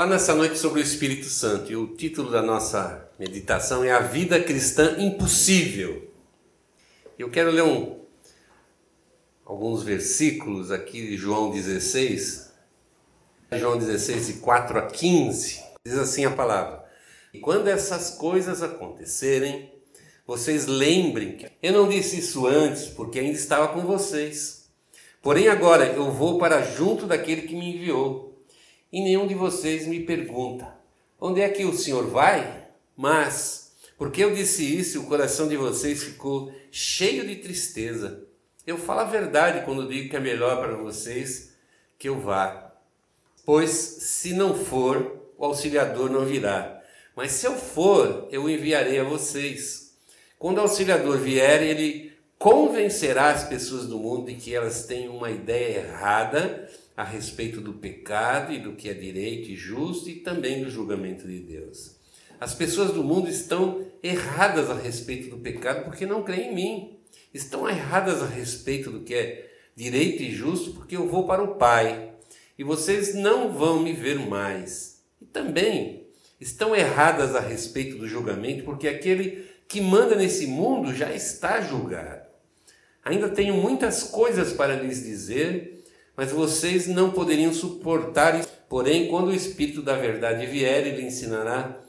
falar nessa noite sobre o Espírito Santo e o título da nossa meditação é A Vida Cristã Impossível. Eu quero ler um, alguns versículos aqui de João 16, João 16, de 4 a 15. Diz assim a palavra: E quando essas coisas acontecerem, vocês lembrem que eu não disse isso antes, porque ainda estava com vocês. Porém, agora eu vou para junto daquele que me enviou e nenhum de vocês me pergunta: onde é que o Senhor vai? Mas, porque eu disse isso, o coração de vocês ficou cheio de tristeza. Eu falo a verdade quando digo que é melhor para vocês que eu vá. Pois, se não for, o auxiliador não virá. Mas se eu for, eu enviarei a vocês. Quando o auxiliador vier, ele convencerá as pessoas do mundo de que elas têm uma ideia errada a respeito do pecado e do que é direito e justo e também do julgamento de Deus. As pessoas do mundo estão erradas a respeito do pecado porque não creem em mim. Estão erradas a respeito do que é direito e justo porque eu vou para o Pai e vocês não vão me ver mais. E também estão erradas a respeito do julgamento porque aquele que manda nesse mundo já está julgado. Ainda tenho muitas coisas para lhes dizer mas vocês não poderiam suportar isso. Porém, quando o Espírito da Verdade vier, ele ensinará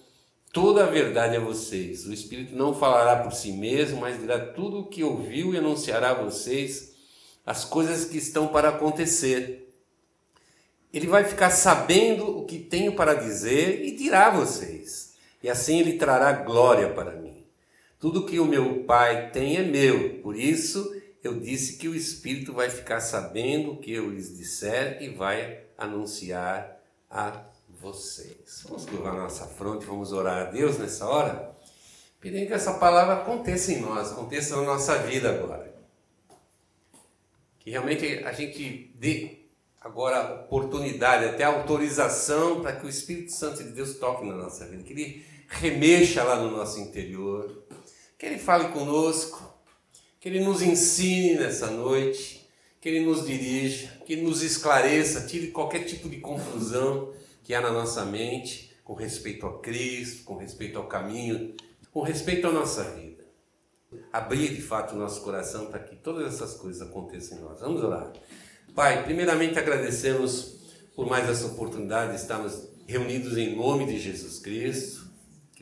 toda a verdade a vocês. O Espírito não falará por si mesmo, mas dirá tudo o que ouviu e anunciará a vocês as coisas que estão para acontecer. Ele vai ficar sabendo o que tenho para dizer e dirá a vocês. E assim ele trará glória para mim. Tudo que o meu Pai tem é meu, por isso eu disse que o Espírito vai ficar sabendo o que eu lhes disser e vai anunciar a vocês. Vamos curvar nossa fronte, vamos orar a Deus nessa hora, pedindo que essa palavra aconteça em nós, aconteça na nossa vida agora. Que realmente a gente dê agora oportunidade, até autorização para que o Espírito Santo de Deus toque na nossa vida, que ele remexa lá no nosso interior, que ele fale conosco, que Ele nos ensine nessa noite, que Ele nos dirija, que Ele nos esclareça, tire qualquer tipo de confusão que há na nossa mente com respeito a Cristo, com respeito ao caminho, com respeito à nossa vida. Abrir de fato o nosso coração para que todas essas coisas aconteçam em nós. Vamos orar. Pai, primeiramente agradecemos por mais essa oportunidade de estarmos reunidos em nome de Jesus Cristo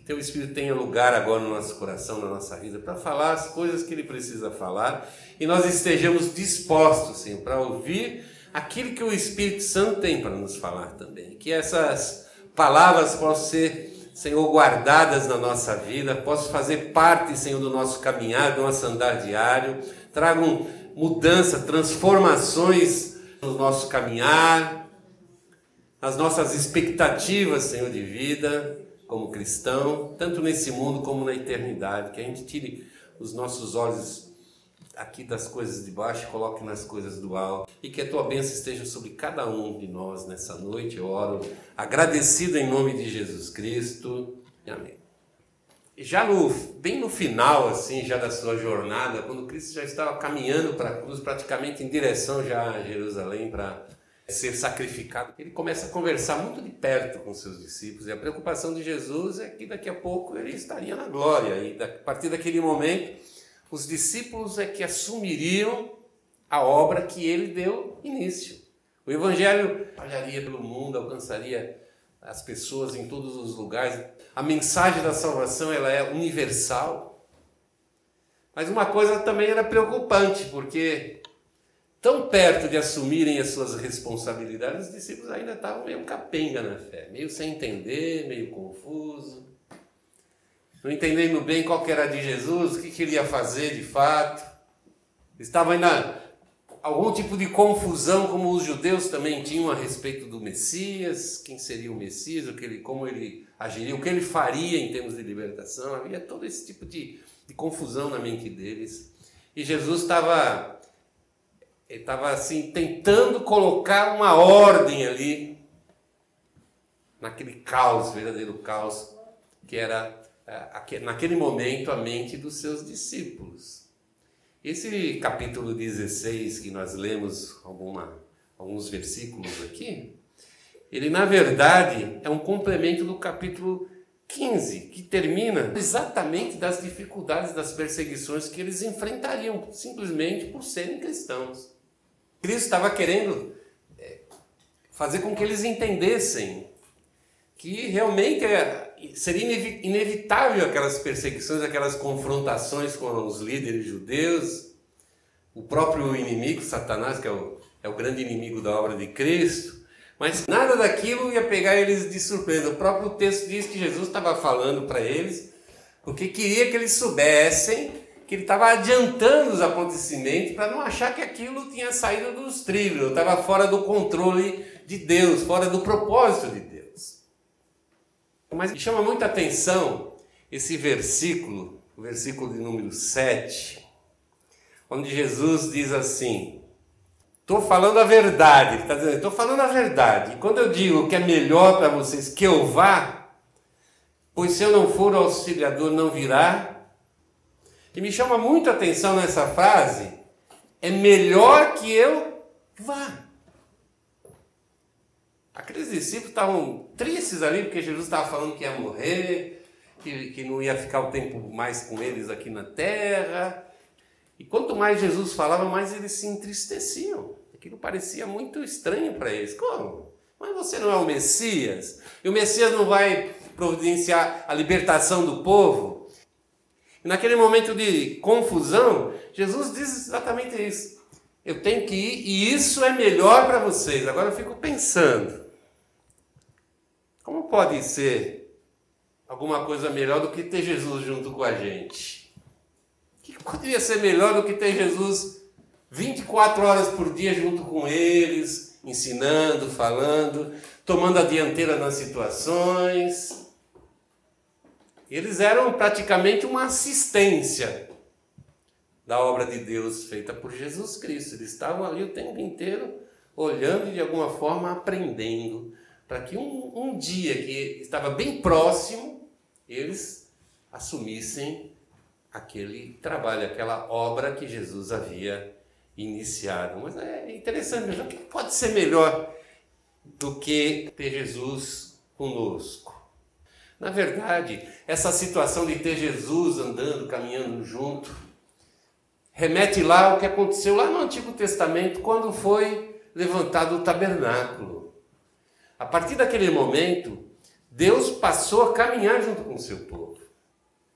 teu Espírito tenha lugar agora no nosso coração, na nossa vida, para falar as coisas que ele precisa falar e nós estejamos dispostos, Senhor, para ouvir aquilo que o Espírito Santo tem para nos falar também. Que essas palavras possam ser, Senhor, guardadas na nossa vida, possam fazer parte, Senhor, do nosso caminhar, do nosso andar diário, tragam mudança, transformações no nosso caminhar, nas nossas expectativas, Senhor, de vida como cristão, tanto nesse mundo como na eternidade, que a gente tire os nossos olhos aqui das coisas de baixo e coloque nas coisas do alto. E que a tua bênção esteja sobre cada um de nós nessa noite. Eu oro agradecido em nome de Jesus Cristo. Amém. Já no, bem no final, assim, já da sua jornada, quando Cristo já estava caminhando para a cruz, praticamente em direção já a Jerusalém para ser sacrificado. Ele começa a conversar muito de perto com seus discípulos e a preocupação de Jesus é que daqui a pouco ele estaria na glória e a partir daquele momento os discípulos é que assumiriam a obra que ele deu início. O evangelho espalharia pelo mundo, alcançaria as pessoas em todos os lugares. A mensagem da salvação ela é universal. Mas uma coisa também era preocupante, porque tão perto de assumirem as suas responsabilidades, os discípulos ainda estavam meio capenga na fé, meio sem entender, meio confuso, não entendendo bem qual que era de Jesus, o que, que ele ia fazer de fato. Estava ainda algum tipo de confusão, como os judeus também tinham a respeito do Messias, quem seria o Messias, o que ele, como ele agiria, o que ele faria em termos de libertação. Havia todo esse tipo de, de confusão na mente deles. E Jesus estava ele estava assim tentando colocar uma ordem ali naquele caos, verdadeiro caos, que era é, naquele momento a mente dos seus discípulos. Esse capítulo 16 que nós lemos alguma, alguns versículos aqui, ele na verdade é um complemento do capítulo 15, que termina exatamente das dificuldades, das perseguições que eles enfrentariam simplesmente por serem cristãos. Cristo estava querendo é, fazer com que eles entendessem que realmente seria inevitável aquelas perseguições, aquelas confrontações com os líderes judeus, o próprio inimigo, Satanás, que é o, é o grande inimigo da obra de Cristo, mas nada daquilo ia pegar eles de surpresa. O próprio texto diz que Jesus estava falando para eles, porque queria que eles soubessem que ele estava adiantando os acontecimentos para não achar que aquilo tinha saído dos trilhos, estava fora do controle de Deus, fora do propósito de Deus. Mas chama muita atenção esse versículo, o versículo de número 7, onde Jesus diz assim: Estou falando a verdade. Ele está dizendo, estou falando a verdade. E quando eu digo que é melhor para vocês que eu vá, pois se eu não for, o auxiliador não virá. E me chama muito a atenção nessa frase, é melhor que eu vá. Aqueles discípulos estavam tristes ali, porque Jesus estava falando que ia morrer, que, que não ia ficar o tempo mais com eles aqui na terra. E quanto mais Jesus falava, mais eles se entristeciam. Aquilo parecia muito estranho para eles. Como? Mas você não é o Messias? E o Messias não vai providenciar a libertação do povo? E naquele momento de confusão, Jesus diz exatamente isso. Eu tenho que ir e isso é melhor para vocês. Agora eu fico pensando: como pode ser alguma coisa melhor do que ter Jesus junto com a gente? O que poderia ser melhor do que ter Jesus 24 horas por dia junto com eles, ensinando, falando, tomando a dianteira nas situações. Eles eram praticamente uma assistência da obra de Deus feita por Jesus Cristo. Eles estavam ali o tempo inteiro olhando e de alguma forma aprendendo, para que um, um dia que estava bem próximo, eles assumissem aquele trabalho, aquela obra que Jesus havia iniciado. Mas é interessante, o que pode ser melhor do que ter Jesus conosco? Na verdade, essa situação de ter Jesus andando, caminhando junto, remete lá ao que aconteceu lá no Antigo Testamento, quando foi levantado o tabernáculo. A partir daquele momento, Deus passou a caminhar junto com o seu povo.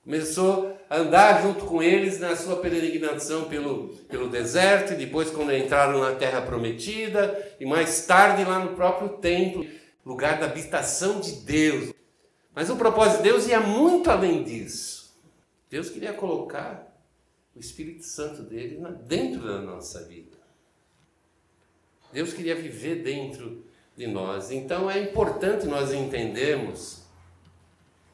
Começou andar junto com eles na sua peregrinação pelo, pelo deserto, e depois quando entraram na terra prometida, e mais tarde lá no próprio templo, lugar da habitação de Deus. Mas o propósito de Deus ia muito além disso. Deus queria colocar o Espírito Santo dele dentro da nossa vida. Deus queria viver dentro de nós. Então é importante nós entendermos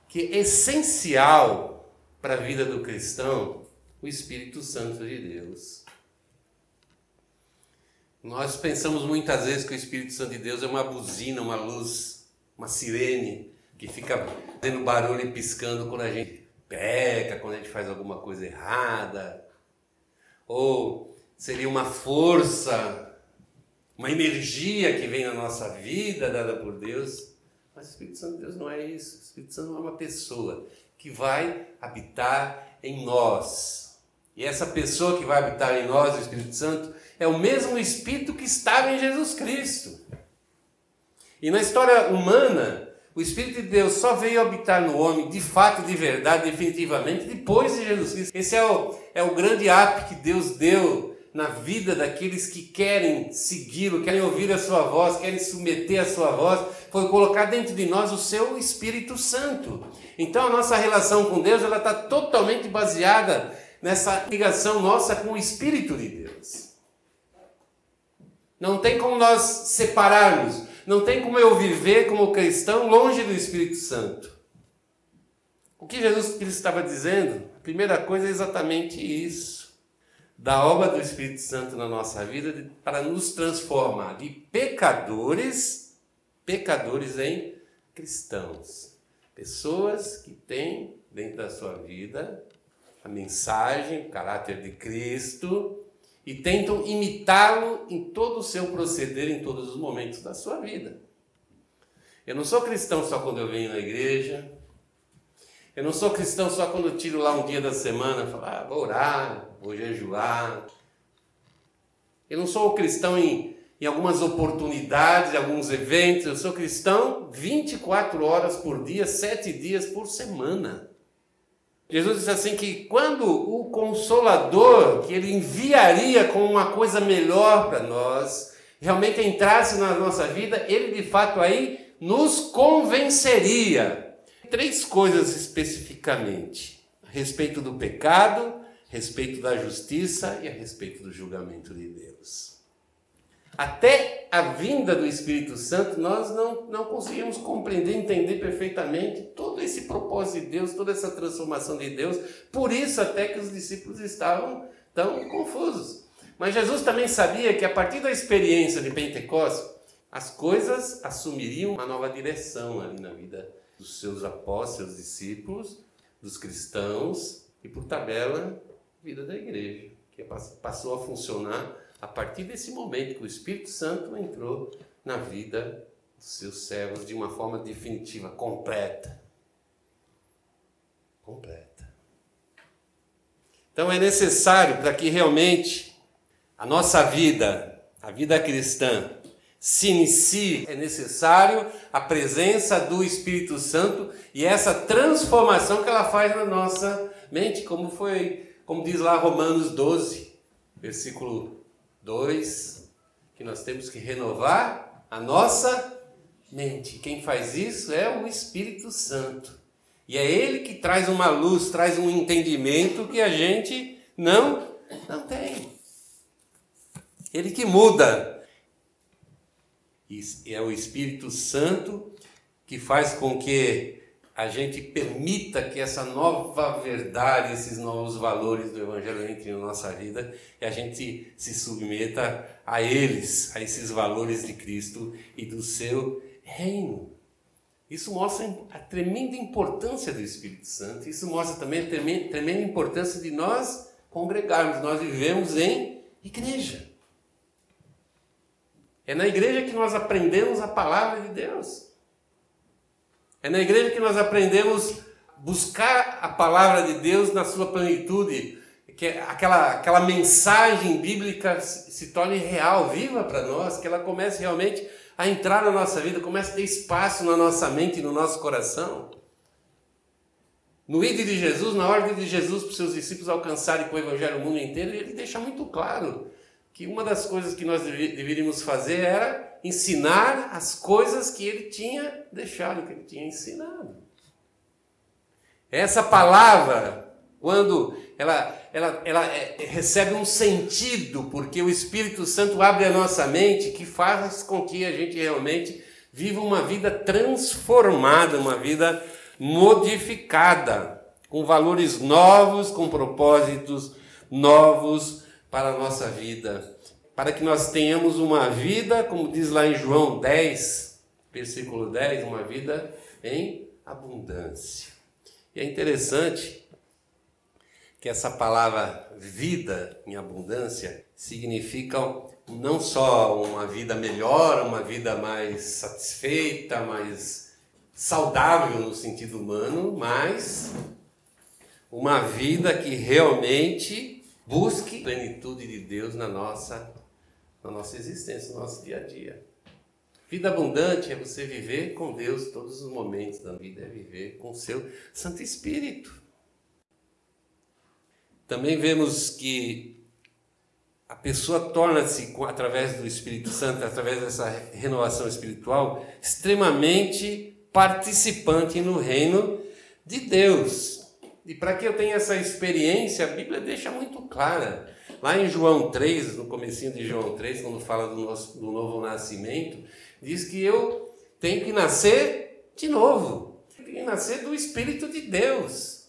que é essencial para a vida do cristão o Espírito Santo de Deus. Nós pensamos muitas vezes que o Espírito Santo de Deus é uma buzina, uma luz, uma sirene que fica fazendo barulho e piscando quando a gente peca, quando a gente faz alguma coisa errada. Ou seria uma força, uma energia que vem na nossa vida dada por Deus. Mas o Espírito Santo de Deus não é isso. O Espírito Santo é uma pessoa que vai habitar em nós. E essa pessoa que vai habitar em nós, o Espírito Santo, é o mesmo Espírito que estava em Jesus Cristo. E na história humana, o Espírito de Deus só veio habitar no homem, de fato, de verdade, definitivamente, depois de Jesus Cristo. Esse é o, é o grande app que Deus deu na vida daqueles que querem segui-lo, querem ouvir a sua voz, querem submeter a sua voz, foi colocar dentro de nós o seu Espírito Santo. Então a nossa relação com Deus ela está totalmente baseada nessa ligação nossa com o Espírito de Deus. Não tem como nós separarmos, não tem como eu viver como cristão longe do Espírito Santo. O que Jesus Cristo estava dizendo? A primeira coisa é exatamente isso. Da obra do Espírito Santo na nossa vida para nos transformar de pecadores, pecadores em cristãos. Pessoas que têm dentro da sua vida a mensagem, o caráter de Cristo e tentam imitá-lo em todo o seu proceder, em todos os momentos da sua vida. Eu não sou cristão só quando eu venho na igreja. Eu não sou cristão só quando eu tiro lá um dia da semana e falo, ah, vou orar, vou jejuar. Eu não sou cristão em, em algumas oportunidades, em alguns eventos. Eu sou cristão 24 horas por dia, 7 dias por semana. Jesus disse assim que quando o consolador que ele enviaria com uma coisa melhor para nós, realmente entrasse na nossa vida, ele de fato aí nos convenceria. Três coisas especificamente: a respeito do pecado, a respeito da justiça e a respeito do julgamento de Deus. Até a vinda do Espírito Santo, nós não, não conseguimos compreender, entender perfeitamente todo esse propósito de Deus, toda essa transformação de Deus. Por isso, até que os discípulos estavam tão confusos. Mas Jesus também sabia que a partir da experiência de Pentecostes, as coisas assumiriam uma nova direção ali na vida dos seus apóstolos, discípulos, dos cristãos e, por tabela, vida da igreja, que passou a funcionar a partir desse momento que o Espírito Santo entrou na vida dos seus servos de uma forma definitiva, completa. Completa. Então é necessário para que realmente a nossa vida, a vida cristã, se inicie, é necessário a presença do Espírito Santo e essa transformação que ela faz na nossa mente, como foi, como diz lá Romanos 12, versículo 2, que nós temos que renovar a nossa mente. Quem faz isso é o Espírito Santo. E é ele que traz uma luz, traz um entendimento que a gente não não tem. Ele que muda. E é o Espírito Santo que faz com que a gente permita que essa nova verdade, esses novos valores do Evangelho entrem na nossa vida e a gente se submeta a eles, a esses valores de Cristo e do seu reino. Isso mostra a tremenda importância do Espírito Santo, isso mostra também a tremenda importância de nós congregarmos, nós vivemos em igreja. É na igreja que nós aprendemos a palavra de Deus. É na igreja que nós aprendemos buscar a palavra de Deus na sua plenitude, que aquela, aquela mensagem bíblica se, torne real, viva para nós, que ela comece realmente a entrar na nossa vida, comece a ter espaço na nossa mente e no nosso coração. No ídolo de Jesus, na ordem de Jesus para os seus discípulos alcançarem com o evangelho o mundo inteiro, ele deixa muito claro que uma das coisas que nós deveríamos fazer era ensinar as coisas que ele tinha deixado, que ele tinha ensinado. Essa palavra, quando ela, ela, ela é, recebe um sentido, porque o Espírito Santo abre a nossa mente, que faz com que a gente realmente viva uma vida transformada, uma vida modificada, com valores novos, com propósitos novos, para a nossa vida, para que nós tenhamos uma vida, como diz lá em João 10, versículo 10, uma vida em abundância. E é interessante que essa palavra vida em abundância significa não só uma vida melhor, uma vida mais satisfeita, mais saudável no sentido humano, mas uma vida que realmente Busque a plenitude de Deus na nossa, na nossa existência, no nosso dia a dia. Vida abundante é você viver com Deus todos os momentos da vida, é viver com o seu Santo Espírito. Também vemos que a pessoa torna-se, através do Espírito Santo, através dessa renovação espiritual, extremamente participante no reino de Deus. E para que eu tenha essa experiência, a Bíblia deixa muito clara. Lá em João 3, no comecinho de João 3, quando fala do, nosso, do novo nascimento, diz que eu tenho que nascer de novo. Tenho que nascer do Espírito de Deus.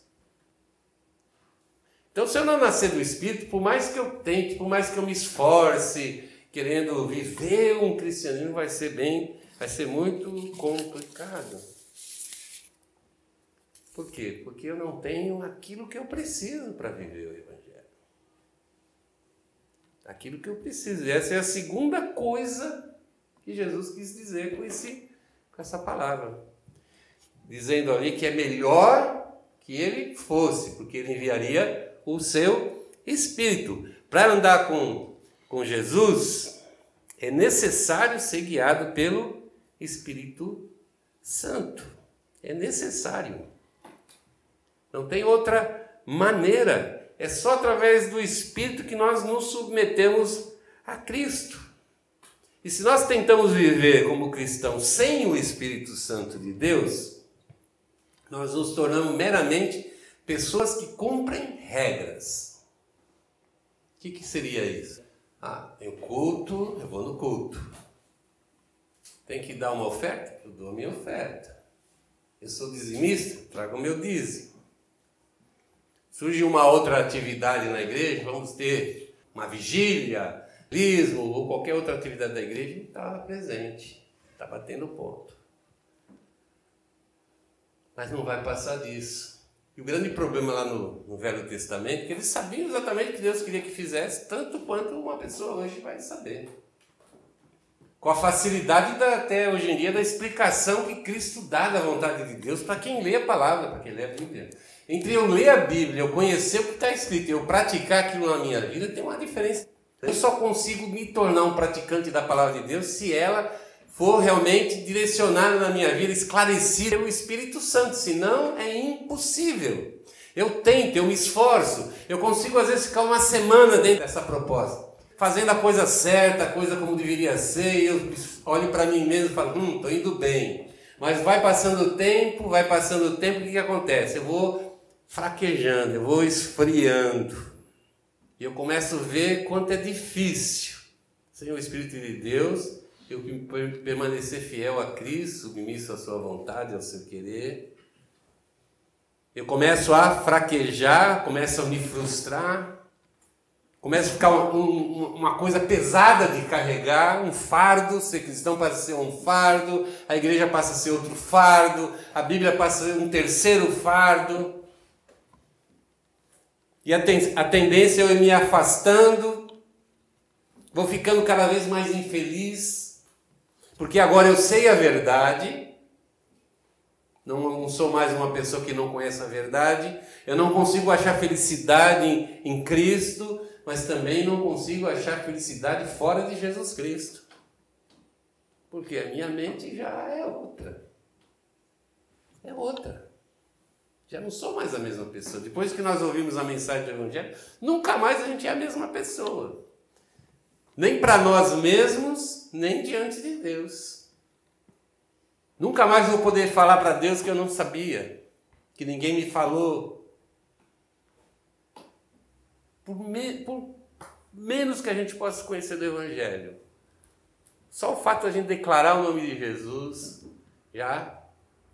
Então, se eu não nascer do Espírito, por mais que eu tente, por mais que eu me esforce, querendo viver um cristianismo, vai ser bem, vai ser muito complicado. Por quê? Porque eu não tenho aquilo que eu preciso para viver o Evangelho. Aquilo que eu preciso. Essa é a segunda coisa que Jesus quis dizer com, esse, com essa palavra, dizendo ali que é melhor que ele fosse, porque ele enviaria o seu Espírito. Para andar com, com Jesus, é necessário ser guiado pelo Espírito Santo. É necessário. Não tem outra maneira. É só através do Espírito que nós nos submetemos a Cristo. E se nós tentamos viver como cristãos sem o Espírito Santo de Deus, nós nos tornamos meramente pessoas que cumprem regras. O que, que seria isso? Ah, o culto, eu vou no culto. Tem que dar uma oferta? Eu dou minha oferta. Eu sou dizimista? Trago o meu dízimo. Surge uma outra atividade na igreja, vamos ter uma vigília, lismo ou qualquer outra atividade da igreja, está presente, está batendo ponto. Mas não vai passar disso. E o grande problema lá no, no Velho Testamento é que eles sabiam exatamente o que Deus queria que fizesse, tanto quanto uma pessoa hoje vai saber. Com a facilidade da, até hoje em dia da explicação que Cristo dá da vontade de Deus para quem lê a palavra, para quem lê a Bíblia. Entre eu ler a Bíblia, eu conhecer o que está escrito e eu praticar aquilo na minha vida, tem uma diferença. Eu só consigo me tornar um praticante da palavra de Deus se ela for realmente direcionada na minha vida, esclarecida pelo Espírito Santo, senão é impossível. Eu tento, eu me esforço, eu consigo às vezes ficar uma semana dentro dessa proposta, fazendo a coisa certa, a coisa como deveria ser, e eu olho para mim mesmo e falo, hum, estou indo bem. Mas vai passando o tempo, vai passando o tempo, o que, que acontece? Eu vou fraquejando, eu vou esfriando. E eu começo a ver quanto é difícil, sem o Espírito de Deus, eu permanecer fiel a Cristo, submisso à sua vontade, ao seu querer. Eu começo a fraquejar, começo a me frustrar, começa a ficar um, uma coisa pesada de carregar, um fardo, ser cristão passa a ser um fardo, a igreja passa a ser outro fardo, a Bíblia passa a ser um terceiro fardo. E a, ten a tendência é eu ir me afastando, vou ficando cada vez mais infeliz, porque agora eu sei a verdade, não, não sou mais uma pessoa que não conhece a verdade, eu não consigo achar felicidade em, em Cristo, mas também não consigo achar felicidade fora de Jesus Cristo. Porque a minha mente já é outra. É outra. Já não sou mais a mesma pessoa. Depois que nós ouvimos a mensagem do Evangelho, nunca mais a gente é a mesma pessoa. Nem para nós mesmos, nem diante de Deus. Nunca mais vou poder falar para Deus que eu não sabia, que ninguém me falou. Por, me, por menos que a gente possa conhecer do Evangelho. Só o fato de a gente declarar o nome de Jesus já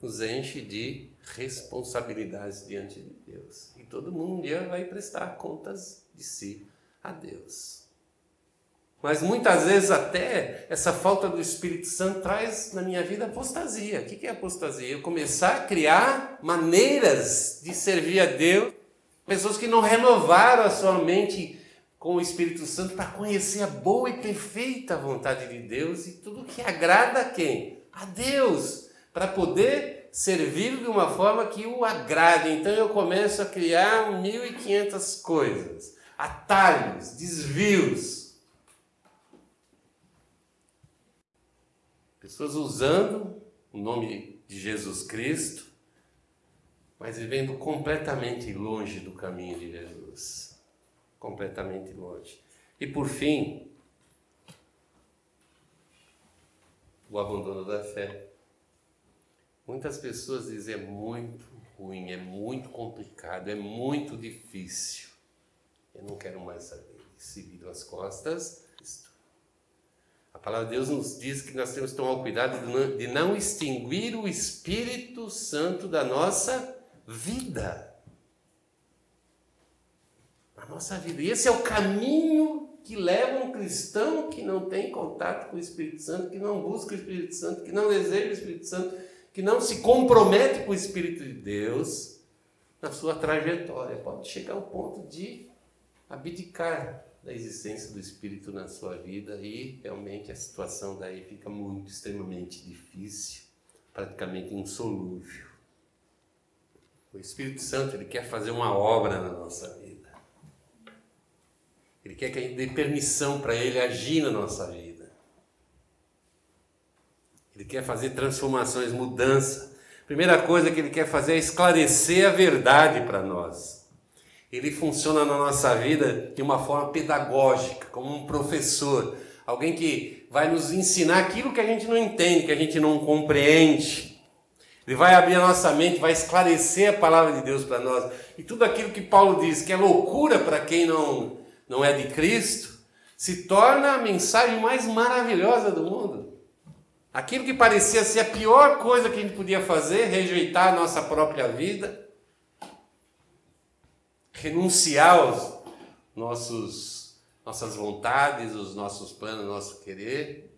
nos enche de responsabilidades diante de Deus. E todo mundo um dia vai prestar contas de si a Deus. Mas muitas vezes até essa falta do Espírito Santo traz na minha vida apostasia. O que é apostasia? Eu começar a criar maneiras de servir a Deus, pessoas que não renovaram a sua mente com o Espírito Santo para conhecer a boa e perfeita vontade de Deus e tudo que agrada a quem? A Deus, para poder servir de uma forma que o agrade. Então eu começo a criar 1.500 coisas, atalhos, desvios. Pessoas usando o nome de Jesus Cristo, mas vivendo completamente longe do caminho de Jesus. Completamente longe. E por fim, o abandono da fé. Muitas pessoas dizem é muito ruim, é muito complicado, é muito difícil. Eu não quero mais saber. Se viram as costas. A palavra de Deus nos diz que nós temos que tomar o cuidado de não extinguir o Espírito Santo da nossa vida. A nossa vida. E esse é o caminho que leva um cristão que não tem contato com o Espírito Santo, que não busca o Espírito Santo, que não deseja o Espírito Santo, que não se compromete com o Espírito de Deus na sua trajetória. Pode chegar ao ponto de abdicar da existência do Espírito na sua vida e realmente a situação daí fica muito, extremamente difícil, praticamente insolúvel. O Espírito Santo ele quer fazer uma obra na nossa vida. Ele quer que a gente dê permissão para ele agir na nossa vida. Ele quer fazer transformações, mudança. Primeira coisa que ele quer fazer é esclarecer a verdade para nós. Ele funciona na nossa vida de uma forma pedagógica, como um professor, alguém que vai nos ensinar aquilo que a gente não entende, que a gente não compreende. Ele vai abrir a nossa mente, vai esclarecer a palavra de Deus para nós. E tudo aquilo que Paulo diz que é loucura para quem não, não é de Cristo, se torna a mensagem mais maravilhosa do mundo. Aquilo que parecia ser a pior coisa que a gente podia fazer, rejeitar a nossa própria vida, renunciar aos nossos, nossas vontades, os nossos planos, nosso querer,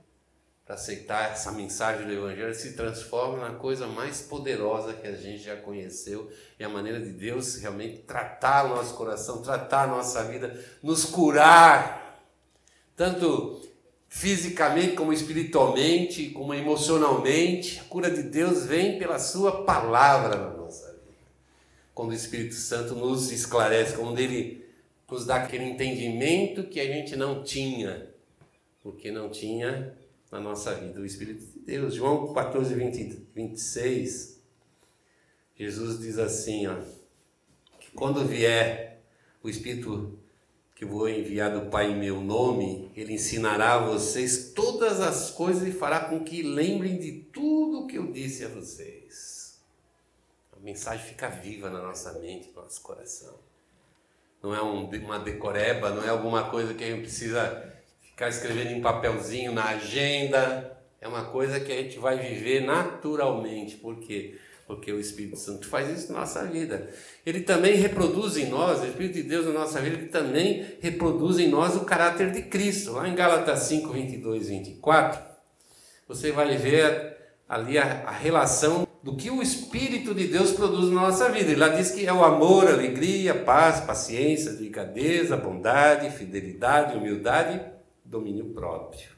para aceitar essa mensagem do Evangelho, se transforma na coisa mais poderosa que a gente já conheceu. É a maneira de Deus realmente tratar o nosso coração, tratar a nossa vida, nos curar, tanto fisicamente como espiritualmente, como emocionalmente. A cura de Deus vem pela Sua palavra na nossa vida. Quando o Espírito Santo nos esclarece, quando Ele nos dá aquele entendimento que a gente não tinha, porque não tinha na nossa vida, o Espírito de Deus. João 14, 20, 26, Jesus diz assim, ó, que quando vier o Espírito que vou enviar do Pai em meu nome, ele ensinará a vocês todas as coisas e fará com que lembrem de tudo o que eu disse a vocês. A mensagem fica viva na nossa mente, no nosso coração. Não é um, uma decoreba, não é alguma coisa que a gente precisa ficar escrevendo em papelzinho na agenda. É uma coisa que a gente vai viver naturalmente. Por quê? Porque o Espírito Santo faz isso na nossa vida. Ele também reproduz em nós, o Espírito de Deus na nossa vida, ele também reproduz em nós o caráter de Cristo. Lá em Gálatas 5, 22 e 24, você vai ver ali a, a relação do que o Espírito de Deus produz na nossa vida. Ele lá diz que é o amor, alegria, paz, paciência, delicadeza, bondade, fidelidade, humildade domínio próprio.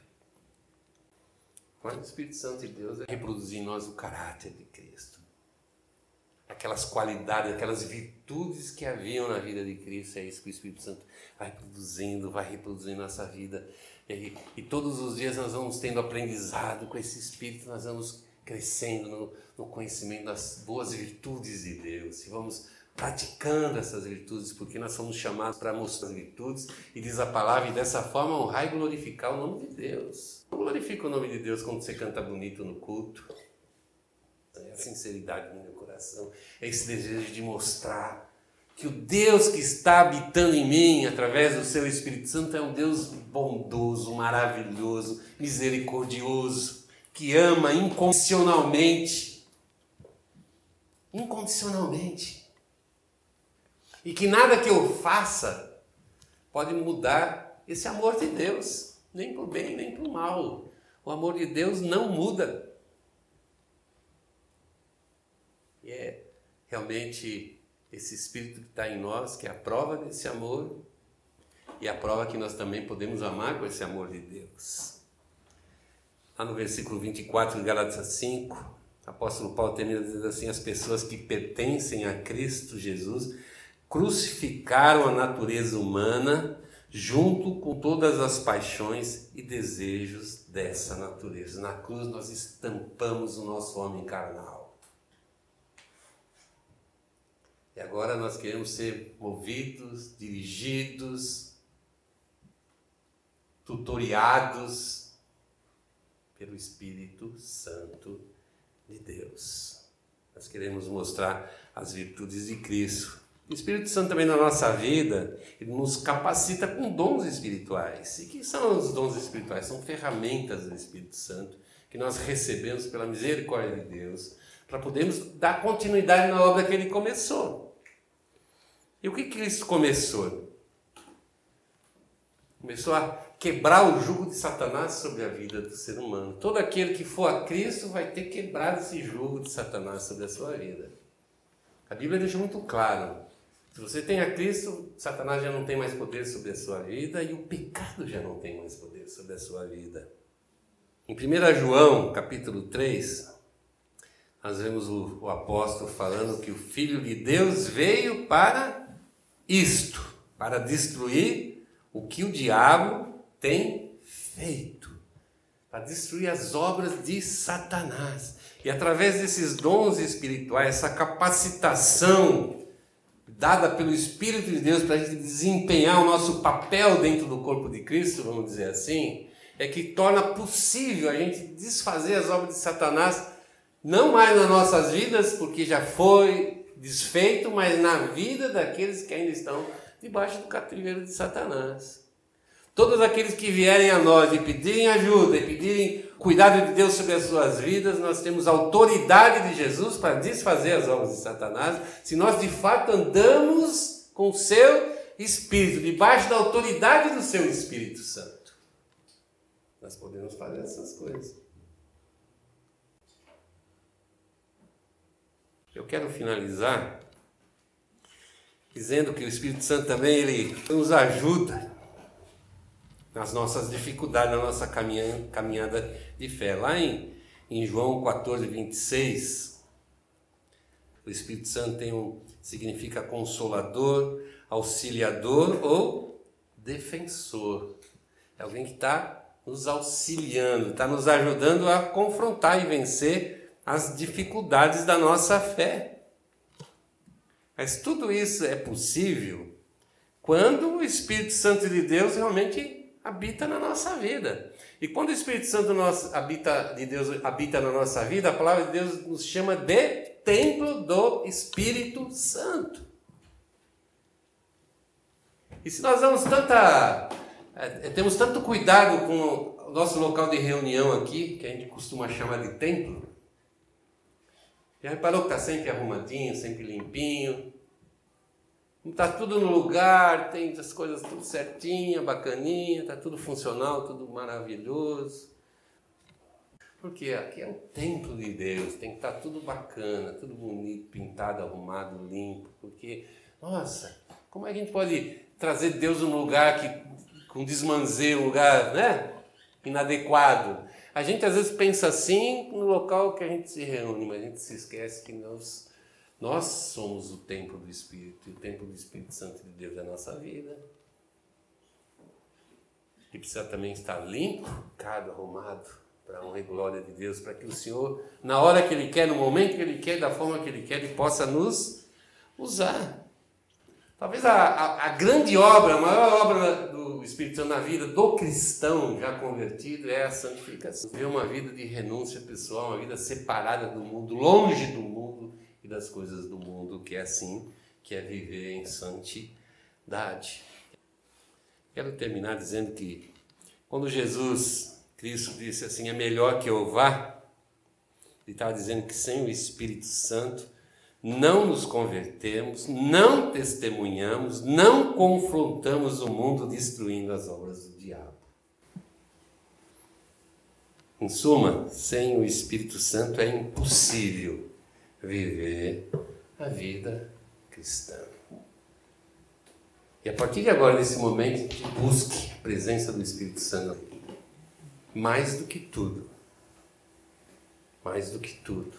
Mas o Espírito Santo de Deus é reproduzir em nós o caráter de Cristo. Aquelas qualidades, aquelas virtudes que haviam na vida de Cristo, é isso que o Espírito Santo vai produzindo, vai reproduzindo na nossa vida. E, e todos os dias nós vamos tendo aprendizado com esse Espírito, nós vamos crescendo no, no conhecimento das boas virtudes de Deus. E vamos praticando essas virtudes, porque nós somos chamados para mostrar as virtudes, e diz a palavra, e dessa forma honrar e glorificar o nome de Deus. Não glorifica o nome de Deus quando você canta bonito no culto. É a sinceridade no meu coração, é esse desejo de mostrar que o Deus que está habitando em mim através do seu Espírito Santo é um Deus bondoso, maravilhoso, misericordioso, que ama incondicionalmente. Incondicionalmente e que nada que eu faça pode mudar esse amor de Deus, nem o bem, nem o mal. O amor de Deus não muda. E é realmente esse Espírito que está em nós, que é a prova desse amor e a prova que nós também podemos amar com esse amor de Deus. Lá no versículo 24 de Gálatas 5, o apóstolo Paulo termina dizendo assim: as pessoas que pertencem a Cristo Jesus crucificaram a natureza humana junto com todas as paixões e desejos dessa natureza. Na cruz nós estampamos o nosso homem carnal. E agora nós queremos ser movidos, dirigidos, tutoriados pelo Espírito Santo de Deus. Nós queremos mostrar as virtudes de Cristo o Espírito Santo também na nossa vida, ele nos capacita com dons espirituais. E que são os dons espirituais? São ferramentas do Espírito Santo que nós recebemos pela misericórdia de Deus para podermos dar continuidade na obra que ele começou. E o que Cristo começou? Começou a quebrar o jugo de Satanás sobre a vida do ser humano. Todo aquele que for a Cristo vai ter quebrado esse jugo de Satanás sobre a sua vida. A Bíblia deixa muito claro se você tem a Cristo, Satanás já não tem mais poder sobre a sua vida e o pecado já não tem mais poder sobre a sua vida. Em 1 João, capítulo 3, nós vemos o, o apóstolo falando que o Filho de Deus veio para isto, para destruir o que o diabo tem feito, para destruir as obras de Satanás. E através desses dons espirituais, essa capacitação dada pelo Espírito de Deus para a gente desempenhar o nosso papel dentro do corpo de Cristo, vamos dizer assim, é que torna possível a gente desfazer as obras de Satanás, não mais nas nossas vidas, porque já foi desfeito, mas na vida daqueles que ainda estão debaixo do cativeiro de Satanás. Todos aqueles que vierem a nós e pedirem ajuda e pedirem cuidado de Deus sobre as suas vidas, nós temos autoridade de Jesus para desfazer as obras de Satanás, se nós de fato andamos com o seu Espírito, debaixo da autoridade do seu Espírito Santo. Nós podemos fazer essas coisas. Eu quero finalizar dizendo que o Espírito Santo também ele nos ajuda nas nossas dificuldades, na nossa caminhada de fé. Lá em, em João 14, 26, o Espírito Santo tem um, significa consolador, auxiliador ou defensor. É alguém que está nos auxiliando, está nos ajudando a confrontar e vencer as dificuldades da nossa fé. Mas tudo isso é possível quando o Espírito Santo de Deus realmente habita na nossa vida. E quando o Espírito Santo nosso, habita, de Deus habita na nossa vida, a palavra de Deus nos chama de templo do Espírito Santo. E se nós damos tanta. É, temos tanto cuidado com o nosso local de reunião aqui, que a gente costuma chamar de templo, já reparou que está sempre arrumadinho, sempre limpinho, Está tudo no lugar, tem as coisas tudo certinha, bacaninha, está tudo funcional, tudo maravilhoso. Porque aqui é um templo de Deus, tem que estar tá tudo bacana, tudo bonito, pintado, arrumado, limpo. Porque, nossa, como é que a gente pode trazer Deus num lugar que, com desmanzer, um lugar né, inadequado? A gente às vezes pensa assim no local que a gente se reúne, mas a gente se esquece que nós nós somos o templo do Espírito, e o templo do Espírito Santo de Deus é a nossa vida. E precisa também estar limpo, cada arrumado, para a honra e glória de Deus, para que o Senhor, na hora que Ele quer, no momento que Ele quer, da forma que Ele quer, Ele possa nos usar. Talvez a, a, a grande obra, a maior obra do Espírito Santo na vida do cristão já convertido é a santificação. Viver uma vida de renúncia pessoal, uma vida separada do mundo, longe do mundo das coisas do mundo, que é assim, que é viver em santidade. Quero terminar dizendo que quando Jesus Cristo disse assim, é melhor que eu vá, ele estava dizendo que sem o Espírito Santo não nos convertemos, não testemunhamos, não confrontamos o mundo destruindo as obras do diabo. Em suma, sem o Espírito Santo é impossível viver a vida cristã. E a partir de agora, nesse momento, busque a presença do Espírito Santo mais do que tudo. Mais do que tudo.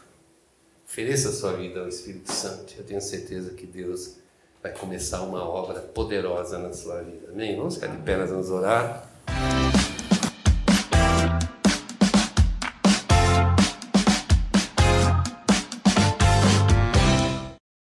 Ofereça a sua vida ao Espírito Santo. Eu tenho certeza que Deus vai começar uma obra poderosa na sua vida. Amém? Vamos ficar de pé, nós vamos orar.